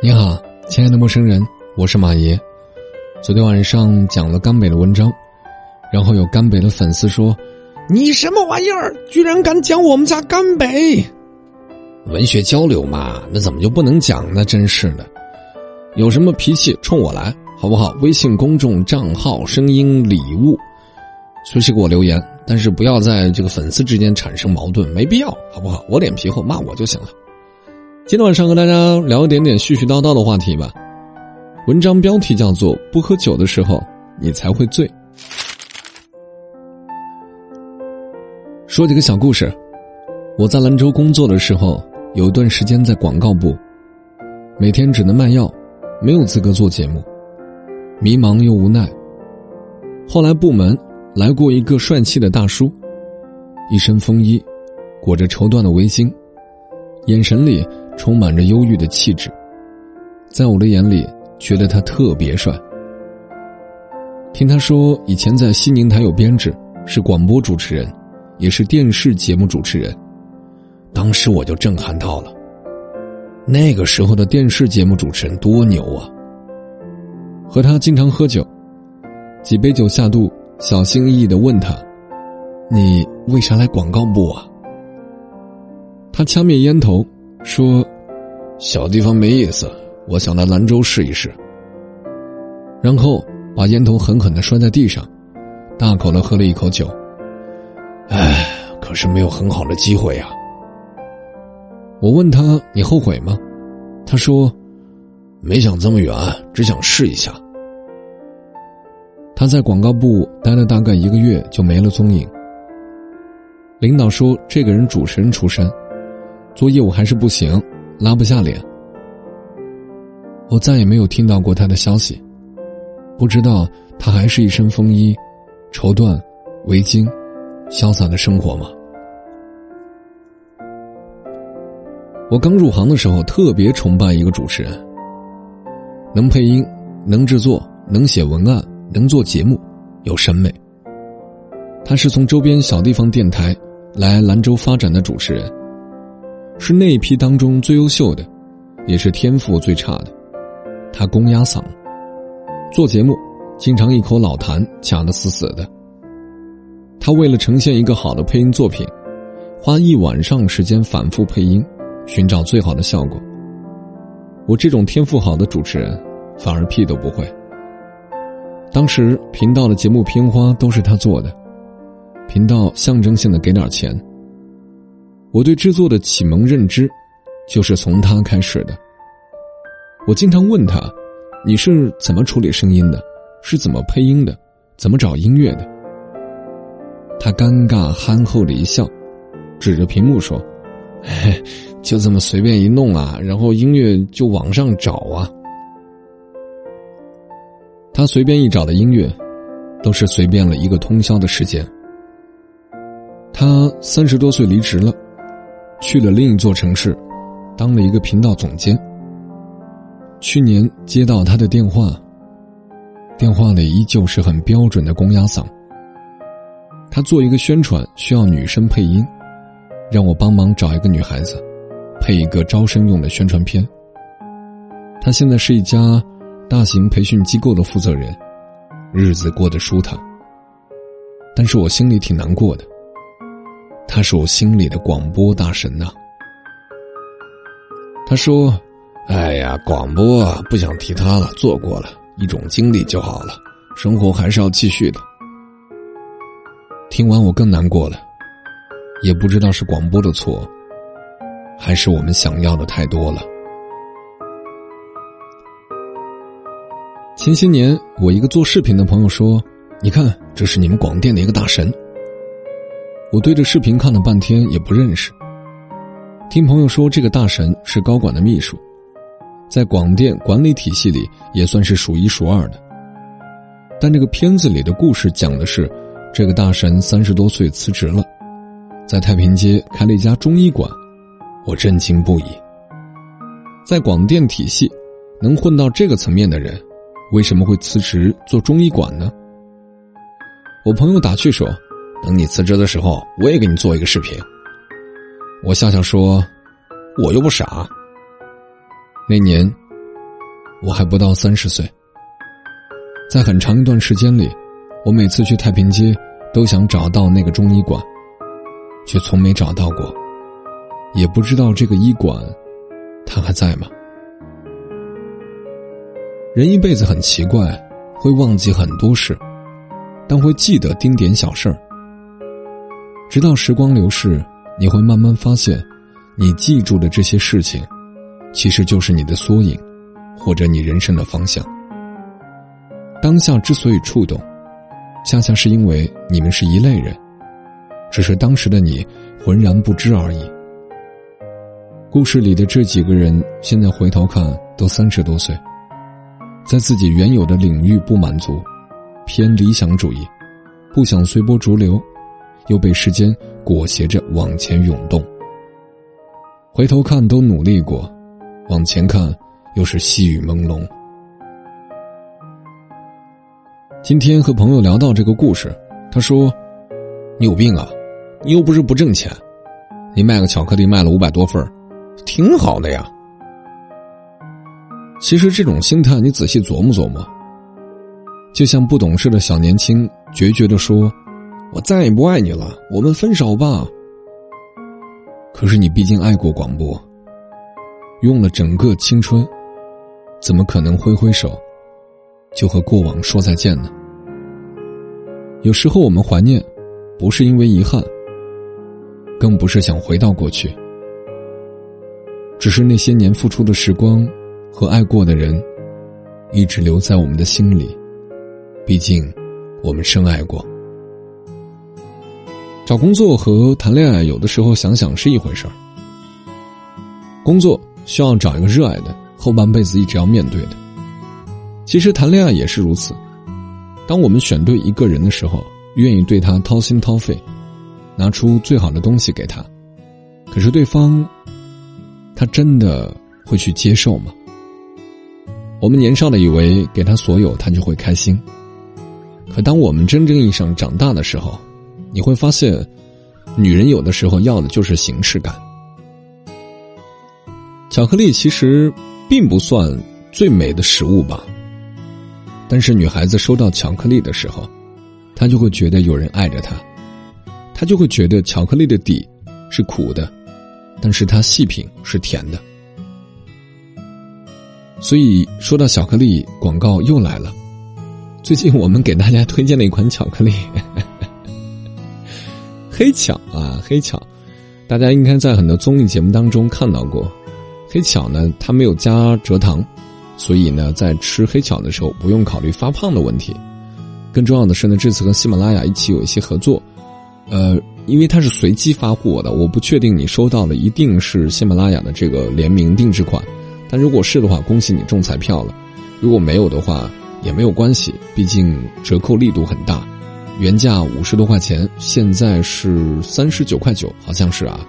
你好，亲爱的陌生人，我是马爷。昨天晚上讲了甘北的文章，然后有甘北的粉丝说：“你什么玩意儿，居然敢讲我们家甘北？”文学交流嘛，那怎么就不能讲呢？真是的，有什么脾气冲我来，好不好？微信公众账号声音礼物，随时给我留言，但是不要在这个粉丝之间产生矛盾，没必要，好不好？我脸皮厚，骂我就行了。今天晚上和大家聊一点点絮絮叨叨的话题吧。文章标题叫做“不喝酒的时候，你才会醉”。说几个小故事。我在兰州工作的时候，有一段时间在广告部，每天只能卖药，没有资格做节目，迷茫又无奈。后来部门来过一个帅气的大叔，一身风衣，裹着绸缎的围巾，眼神里。充满着忧郁的气质，在我的眼里，觉得他特别帅。听他说，以前在西宁台有编制，是广播主持人，也是电视节目主持人。当时我就震撼到了，那个时候的电视节目主持人多牛啊！和他经常喝酒，几杯酒下肚，小心翼翼的问他：“你为啥来广告部啊？”他掐灭烟头。说：“小地方没意思，我想来兰州试一试。”然后把烟头狠狠的摔在地上，大口的喝了一口酒。唉，可是没有很好的机会呀。我问他：“你后悔吗？”他说：“没想这么远，只想试一下。”他在广告部待了大概一个月就没了踪影。领导说：“这个人主持人出身。”做业务还是不行，拉不下脸。我再也没有听到过他的消息，不知道他还是一身风衣、绸缎、围巾，潇洒的生活吗？我刚入行的时候，特别崇拜一个主持人，能配音，能制作，能写文案，能做节目，有审美。他是从周边小地方电台来兰州发展的主持人。是那一批当中最优秀的，也是天赋最差的。他公鸭嗓，做节目经常一口老痰卡得死死的。他为了呈现一个好的配音作品，花一晚上时间反复配音，寻找最好的效果。我这种天赋好的主持人，反而屁都不会。当时频道的节目片花都是他做的，频道象征性的给点钱。我对制作的启蒙认知，就是从他开始的。我经常问他：“你是怎么处理声音的？是怎么配音的？怎么找音乐的？”他尴尬憨厚的一笑，指着屏幕说：“就这么随便一弄啊，然后音乐就往上找啊。”他随便一找的音乐，都是随便了一个通宵的时间。他三十多岁离职了。去了另一座城市，当了一个频道总监。去年接到他的电话，电话里依旧是很标准的公鸭嗓。他做一个宣传需要女生配音，让我帮忙找一个女孩子，配一个招生用的宣传片。他现在是一家大型培训机构的负责人，日子过得舒坦。但是我心里挺难过的。他是我心里的广播大神呐。他说：“哎呀，广播，不想提他了，做过了一种经历就好了，生活还是要继续的。”听完我更难过了，也不知道是广播的错，还是我们想要的太多了。前些年，我一个做视频的朋友说：“你看，这是你们广电的一个大神。”我对着视频看了半天也不认识。听朋友说，这个大神是高管的秘书，在广电管理体系里也算是数一数二的。但这个片子里的故事讲的是，这个大神三十多岁辞职了，在太平街开了一家中医馆，我震惊不已。在广电体系，能混到这个层面的人，为什么会辞职做中医馆呢？我朋友打趣说。等你辞职的时候，我也给你做一个视频。我笑笑说：“我又不傻。”那年，我还不到三十岁。在很长一段时间里，我每次去太平街，都想找到那个中医馆，却从没找到过，也不知道这个医馆，他还在吗？人一辈子很奇怪，会忘记很多事，但会记得丁点小事儿。直到时光流逝，你会慢慢发现，你记住的这些事情。其实就是你的缩影，或者你人生的方向。当下之所以触动，恰恰是因为你们是一类人，只是当时的你浑然不知而已。故事里的这几个人，现在回头看都三十多岁，在自己原有的领域不满足，偏理想主义，不想随波逐流，又被时间裹挟着往前涌动。回头看，都努力过。往前看，又是细雨朦胧。今天和朋友聊到这个故事，他说：“你有病啊！你又不是不挣钱，你卖个巧克力卖了五百多份挺好的呀。”其实这种心态，你仔细琢磨琢磨，就像不懂事的小年轻决绝的说：“我再也不爱你了，我们分手吧。”可是你毕竟爱过广播。用了整个青春，怎么可能挥挥手就和过往说再见呢？有时候我们怀念，不是因为遗憾，更不是想回到过去，只是那些年付出的时光和爱过的人，一直留在我们的心里。毕竟，我们深爱过。找工作和谈恋爱，有的时候想想是一回事儿。工作。需要找一个热爱的，后半辈子一直要面对的。其实谈恋爱也是如此，当我们选对一个人的时候，愿意对他掏心掏肺，拿出最好的东西给他，可是对方，他真的会去接受吗？我们年少的以为给他所有，他就会开心。可当我们真正意义上长大的时候，你会发现，女人有的时候要的就是形式感。巧克力其实并不算最美的食物吧，但是女孩子收到巧克力的时候，她就会觉得有人爱着她，她就会觉得巧克力的底是苦的，但是它细品是甜的。所以说到巧克力，广告又来了。最近我们给大家推荐了一款巧克力，黑巧啊，黑巧，大家应该在很多综艺节目当中看到过。黑巧呢，它没有加蔗糖，所以呢，在吃黑巧的时候不用考虑发胖的问题。更重要的是呢，这次和喜马拉雅一起有一些合作，呃，因为它是随机发货的，我不确定你收到的一定是喜马拉雅的这个联名定制款。但如果是的话，恭喜你中彩票了；如果没有的话，也没有关系，毕竟折扣力度很大，原价五十多块钱，现在是三十九块九，好像是啊。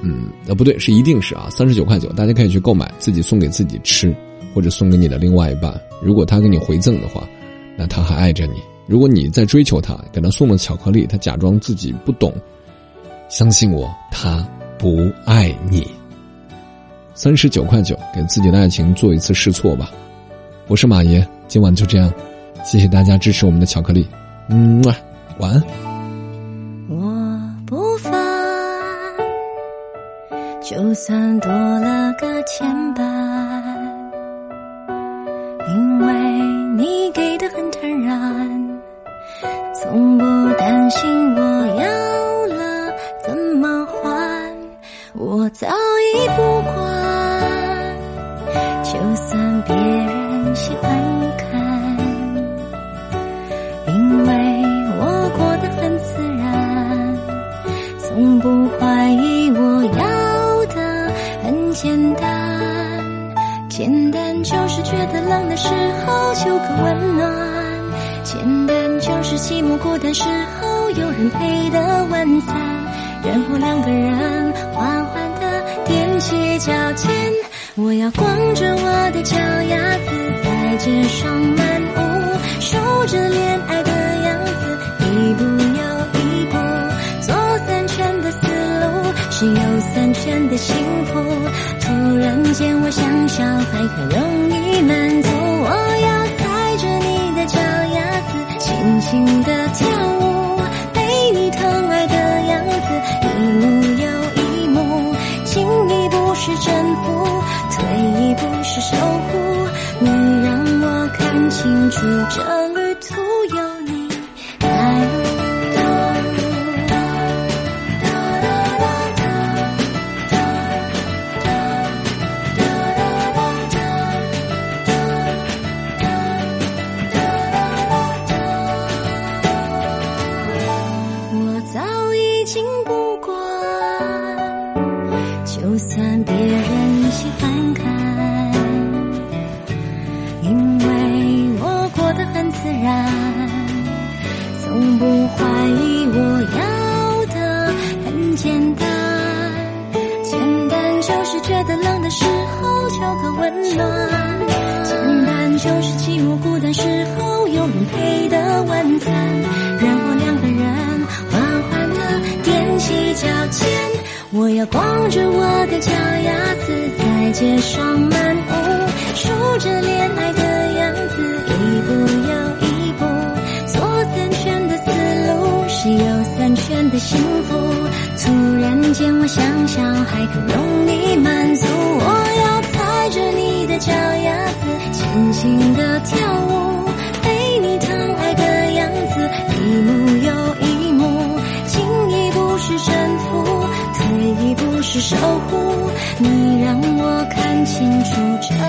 嗯，呃，不对，是一定是啊，三十九块九，大家可以去购买，自己送给自己吃，或者送给你的另外一半。如果他给你回赠的话，那他还爱着你；如果你在追求他，给他送了巧克力，他假装自己不懂，相信我，他不爱你。三十九块九，给自己的爱情做一次试错吧。我是马爷，今晚就这样，谢谢大家支持我们的巧克力，嗯，晚安。我不凡就算多了个牵绊，因为你给的很坦然，从不担心我要了怎么还，我早已不管。就算别人喜欢看，简单，简单就是觉得冷的时候有个温暖，简单就是寂寞孤单时候有人陪的晚餐，然后两个人缓缓的踮起脚尖，我要光着我的脚丫子在街上漫步，数着恋爱的只有三圈的幸福，突然间我像小孩，很容易满足。我要踩着你的脚丫子，轻轻的跳舞，被你疼爱的样子，一幕又一幕。进一步是征服，退一步是守护。你让我看清楚这。望着我的脚丫子在街上漫舞，数着恋爱的样子，一步又一步，左三圈的思路是右三圈的幸福。突然间，我像小孩，落守护你让我看清楚这